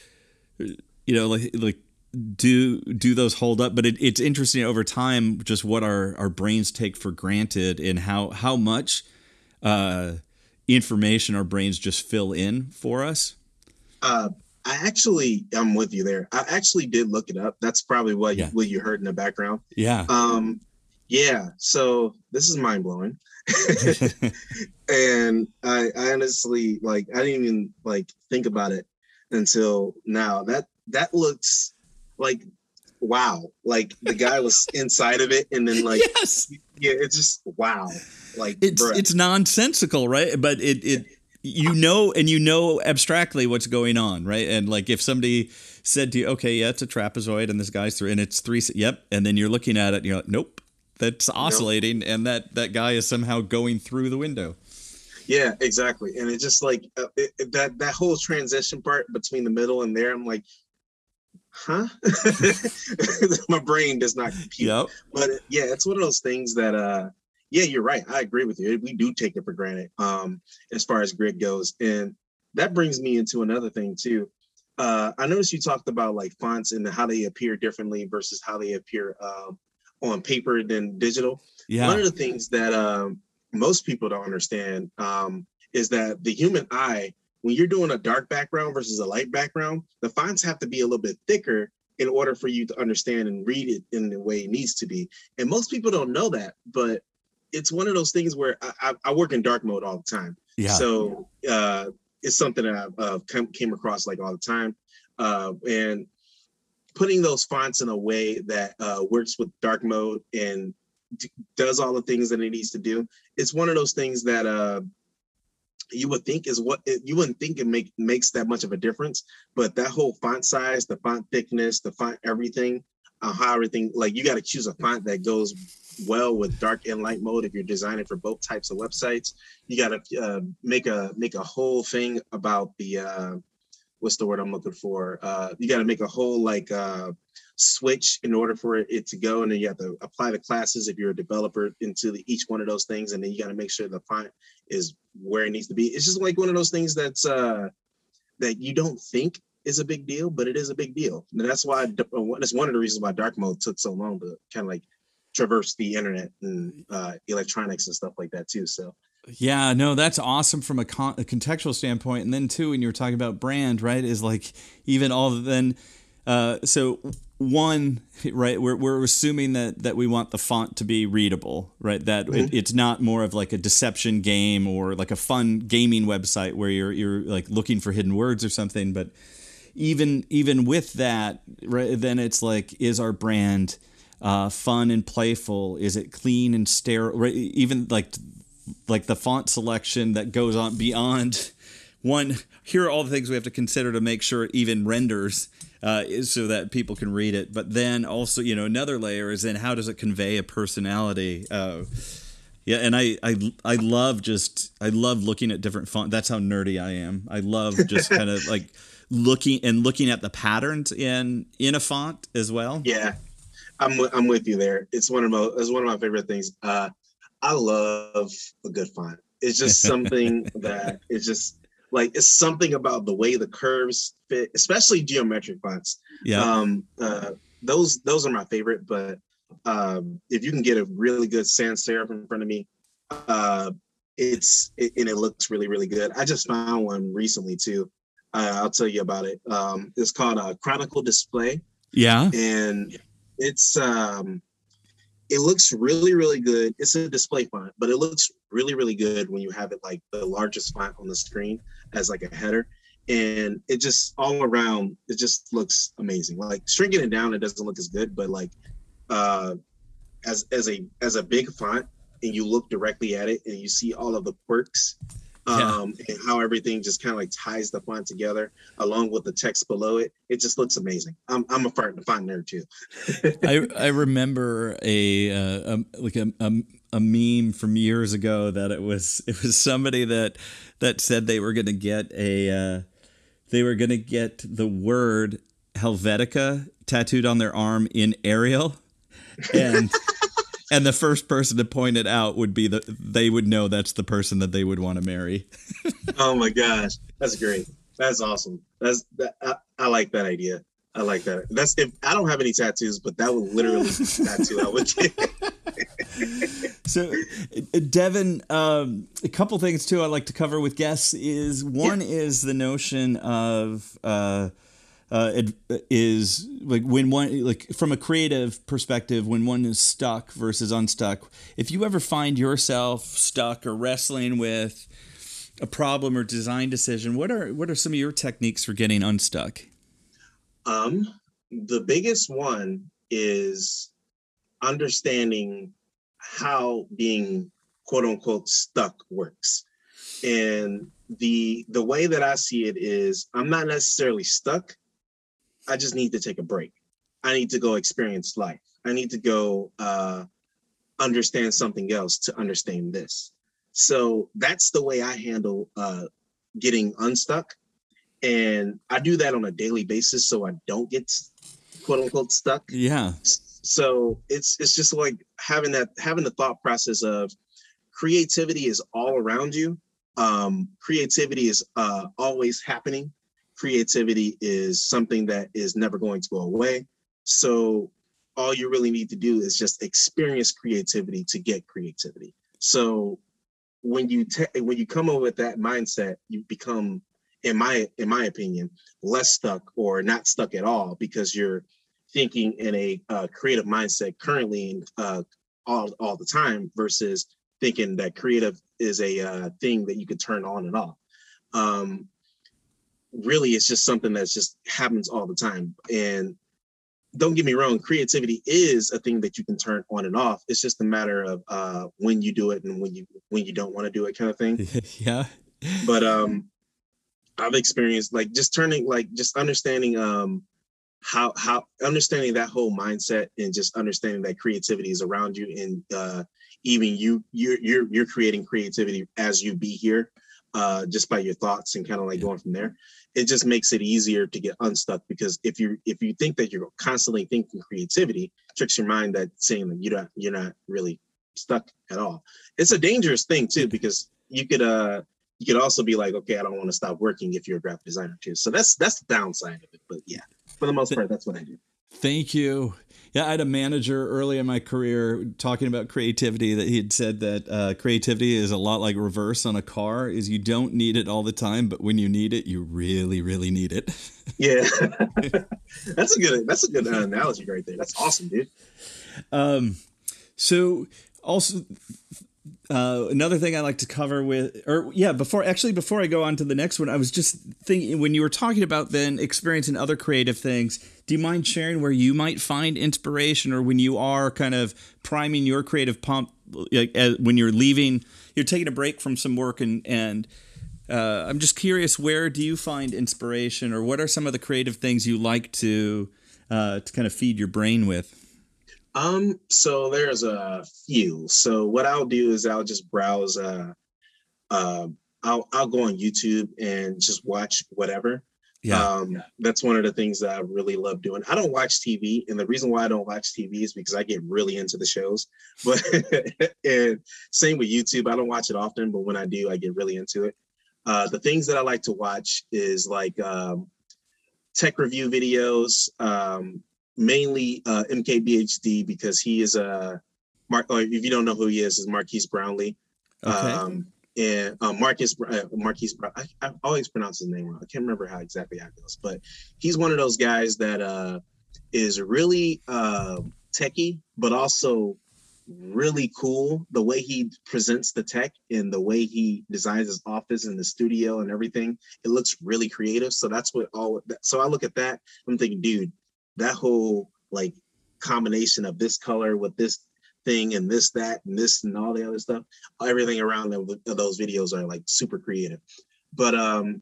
you know, like like do do those hold up? But it, it's interesting over time just what our our brains take for granted and how how much uh, information our brains just fill in for us. Uh, I actually, I'm with you there. I actually did look it up. That's probably what Yeah. what you heard in the background. Yeah. Um, yeah. So this is mind blowing, and I, I honestly like I didn't even like think about it until now. That that looks like wow. Like the guy was inside of it, and then like yes. yeah, it's just wow. Like It's bruh. it's nonsensical, right? But it it you know and you know abstractly what's going on, right? And like if somebody said to you, "Okay, yeah, it's a trapezoid and this guy's through and it's three yep." And then you're looking at it and you're like, "Nope. That's oscillating and that that guy is somehow going through the window." Yeah, exactly. And it's just like uh, it- that that whole transition part between the middle and there, I'm like, huh? My brain does not compute. Yep. But yeah, it's one of those things that uh yeah, you're right. I agree with you. We do take it for granted um as far as grid goes. And that brings me into another thing too. Uh I noticed you talked about like fonts and how they appear differently versus how they appear um on paper than digital Yeah. one of the things that um, most people don't understand um, is that the human eye, when you're doing a dark background versus a light background, the fonts have to be a little bit thicker in order for you to understand and read it in the way it needs to be. And most people don't know that, but it's one of those things where I, I, I work in dark mode all the time. yeah. So uh, it's something that I've uh, come, came across like all the time. Uh, and putting those fonts in a way that uh, works with dark mode and d- does all the things that it needs to do. It's one of those things that uh, you would think is what it, you wouldn't think it make makes that much of a difference, but that whole font size, the font thickness, the font everything, uh, how everything like you got to choose a font that goes well with dark and light mode if you're designing for both types of websites. You got to uh, make a make a whole thing about the uh, what's the word I'm looking for? Uh, you got to make a whole like uh, switch in order for it to go, and then you have to apply the classes if you're a developer into the, each one of those things, and then you got to make sure the font is where it needs to be. It's just like one of those things that's uh, that you don't think is a big deal, but it is a big deal. And that's why that's one of the reasons why dark mode took so long to kind of like traverse the internet and uh, electronics and stuff like that too. So Yeah, no, that's awesome from a, con- a contextual standpoint. And then too, when you were talking about brand, right, is like even all then. Uh, so one, right, we're we're assuming that that we want the font to be readable, right? That it, it's not more of like a deception game or like a fun gaming website where you're you're like looking for hidden words or something. But even even with that, right, then it's like, is our brand uh, fun and playful? Is it clean and sterile? Right, even like like the font selection that goes on beyond one here are all the things we have to consider to make sure it even renders uh, so that people can read it but then also you know another layer is then how does it convey a personality uh, yeah and I, I i love just i love looking at different font that's how nerdy i am i love just kind of like looking and looking at the patterns in in a font as well Yeah, I'm wi- I'm with you there. It's one of my it's one of my favorite things. Uh, I love a good font. It's just something that it's just like it's something about the way the curves fit, especially geometric fonts. yeah Um, uh, those those are my favorite. But um, if you can get a really good sans serif in front of me, uh, it's it, and it looks really really good. I just found one recently too. Uh, I'll tell you about it. Um, it's called a Chronicle Display yeah and it's um it looks really really good. It's a display font but it looks really really good when you have it like the largest font on the screen as like a header. And it just all around it just looks amazing. Like shrinking it down it doesn't look as good but like uh as as a as a big font and you look directly at it and you see all of the quirks um, yeah. and how everything just kind of like ties the font together along with the text below it. It just looks amazing. I'm I'm a font nerd too. I I remember a, uh, a like a, a a meme from years ago that it was it was somebody that that said they were going to get a uh, they were going to get the word Helvetica tattooed on their arm in Arial and and the first person to point it out would be that they would know that's the person that they would want to marry. oh my gosh, that's great. That's awesome. That's that, I, I, like that idea. I like that. That's if I don't have any tattoos, but that would literally be tattoo I would get. so, Devin, um, a couple things too I like to cover with guests is one yeah. is the notion of. Uh, uh, is like when one like from a creative perspective when one is stuck versus unstuck if you ever find yourself stuck or wrestling with a problem or design decision what are what are some of your techniques for getting unstuck? Um the biggest one is understanding how being quote unquote stuck works. And the the way that i see it is i'm not necessarily stuck I just need to take a break. I need to go experience life. I need to go uh, understand something else to understand this. So that's the way I handle uh, getting unstuck. And I do that on a daily basis so I don't get quote unquote stuck. Yeah. So it's it's just like having that having the thought process of creativity is all around you. Um, creativity is uh, always happening creativity is something that is never going to go away. So all you really need to do is just experience creativity to get creativity. So when you te- when you come up with that mindset, you become, in my in my opinion, less stuck or not stuck at all because you're thinking in a uh, creative mindset currently uh, all all the time versus thinking that creative is a uh, thing that you could turn on and off. Um, really it's just something that's just happens all the time. And don't get me wrong creativity is a thing that you can turn on and off. It's just a matter of uh when you do it and when you when you don't want to do it kind of thing. Yeah. But um i've experienced like just turning like just understanding um how how understanding that whole mindset and just understanding that creativity is around you and uh even you you're you're, you're creating creativity as you be here uh just by your thoughts and kind of like going from there it just makes it easier to get unstuck because if you if you think that you're constantly thinking creativity tricks your mind that saying that you're not you're not really stuck at all. It's a dangerous thing too because you could uh you could also be like okay i don't want to stop working if you're a graphic designer too. So that's that's the downside of it but yeah for the most part that's what i do. Thank you yeah, I had a manager early in my career talking about creativity that he had said that uh, creativity is a lot like reverse on a car is you don't need it all the time, but when you need it, you really, really need it. Yeah, that's a good that's a good analogy right there. That's awesome, dude. Um, so also uh, another thing I like to cover with, or yeah, before actually before I go on to the next one, I was just thinking when you were talking about then experiencing other creative things. Do you mind sharing where you might find inspiration, or when you are kind of priming your creative pump, like as, when you're leaving, you're taking a break from some work, and and uh, I'm just curious, where do you find inspiration, or what are some of the creative things you like to uh, to kind of feed your brain with? Um, so there's a few. So what I'll do is I'll just browse uh uh I'll I'll go on YouTube and just watch whatever. Yeah. Um, that's one of the things that I really love doing. I don't watch TV, and the reason why I don't watch TV is because I get really into the shows. But and same with YouTube. I don't watch it often, but when I do, I get really into it. Uh, the things that I like to watch is like um, tech review videos, um, mainly uh, MKBHD because he is a Mark. if you don't know who he is, is Marquise Brownlee. Okay. Um, and uh, Marcus uh, Marquise, I, I, always pronounce his name wrong. I can't remember how exactly how it goes, but he's one of those guys that uh, is really uh, techie, but also really cool. The way he presents the tech and the way he designs his office and the studio and everything, it looks really creative. So that's what all. So I look at that. I'm thinking, dude, that whole like combination of this color with this thing and this, that, and this, and all the other stuff. Everything around those videos are like super creative. But um,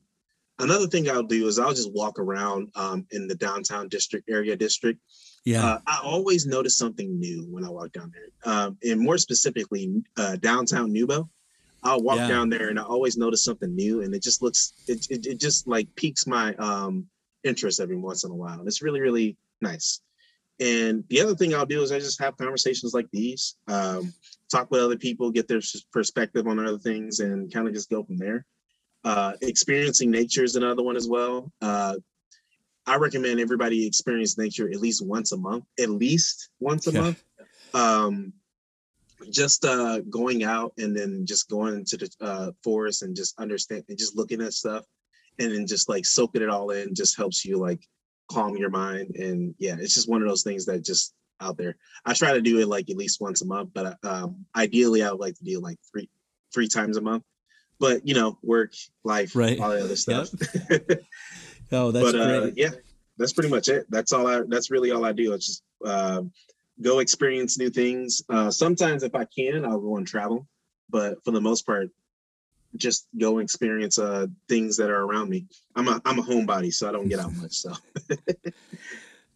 another thing I'll do is I'll just walk around um, in the downtown district area district. Yeah. Uh, I always notice something new when I walk down there. Um, and more specifically, uh, downtown NewBo. I'll walk yeah. down there and I always notice something new and it just looks, it, it, it just like piques my um, interest every once in a while. And It's really, really nice. And the other thing I'll do is I just have conversations like these, um, talk with other people, get their perspective on other things, and kind of just go from there. Uh, experiencing nature is another one as well. Uh, I recommend everybody experience nature at least once a month, at least once a yeah. month. Um, just uh, going out and then just going into the uh, forest and just understand and just looking at stuff and then just like soaking it all in just helps you like calm your mind. And yeah, it's just one of those things that just out there. I try to do it like at least once a month, but um, ideally I would like to do like three three times a month. But you know, work, life, right. all the other stuff. Yep. oh, that's but, uh, yeah, that's pretty much it. That's all I. That's really all I do. It's just uh, go experience new things. Uh, sometimes, if I can, I'll go and travel. But for the most part, just go experience uh things that are around me. I'm a I'm a homebody, so I don't get out much. So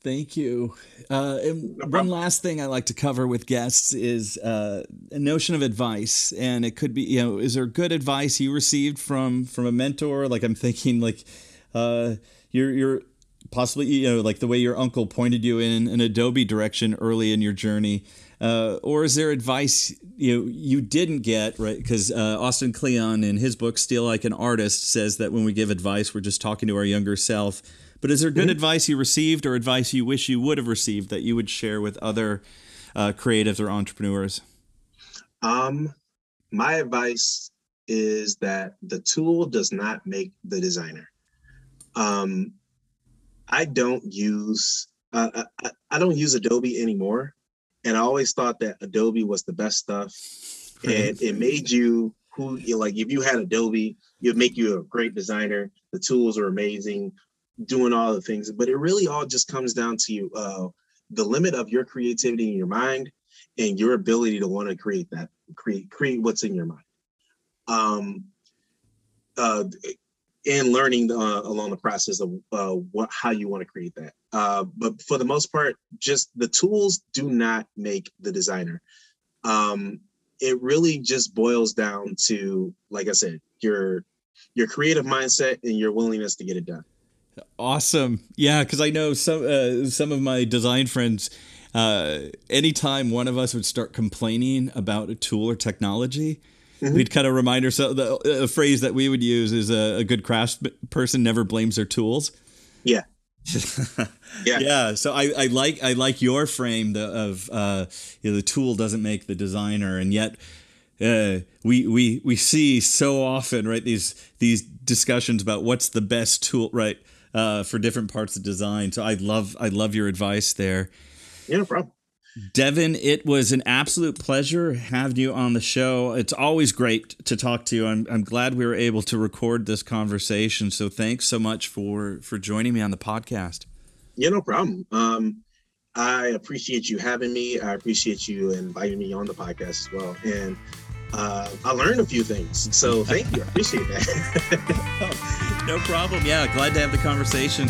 Thank you. Uh, and no one last thing I like to cover with guests is uh, a notion of advice, and it could be, you know, is there good advice you received from from a mentor? Like I'm thinking, like uh, you're you're possibly, you know, like the way your uncle pointed you in an Adobe direction early in your journey. Uh, or is there advice you know, you didn't get right? Because uh, Austin Kleon in his book "Steal Like an Artist" says that when we give advice, we're just talking to our younger self. But is there good mm-hmm. advice you received, or advice you wish you would have received that you would share with other uh, creatives or entrepreneurs? Um, my advice is that the tool does not make the designer. Um, I don't use uh, I, I don't use Adobe anymore and I always thought that Adobe was the best stuff, and it made you who you like. If you had Adobe, it'd make you a great designer. The tools are amazing, doing all the things. But it really all just comes down to uh, the limit of your creativity in your mind and your ability to want to create that create create what's in your mind. Um, uh, and learning uh, along the process of uh, what how you want to create that. Uh, but for the most part, just the tools do not make the designer. Um, it really just boils down to, like I said, your your creative mindset and your willingness to get it done. Awesome, yeah, because I know some uh, some of my design friends. Uh, anytime one of us would start complaining about a tool or technology, Mm-hmm. We'd kind of remind ourselves the a phrase that we would use is a, a good crafts person never blames their tools. Yeah. yeah. yeah. So I, I like I like your frame the, of uh, you know, the tool doesn't make the designer, and yet uh, we we we see so often right these these discussions about what's the best tool right uh, for different parts of design. So I love I love your advice there. Yeah, no problem. Devin, it was an absolute pleasure having you on the show. It's always great to talk to you. I'm, I'm glad we were able to record this conversation. So thanks so much for for joining me on the podcast. Yeah, no problem. Um, I appreciate you having me. I appreciate you inviting me on the podcast as well. And uh, I learned a few things. So thank you. I appreciate that. no problem. Yeah, glad to have the conversation.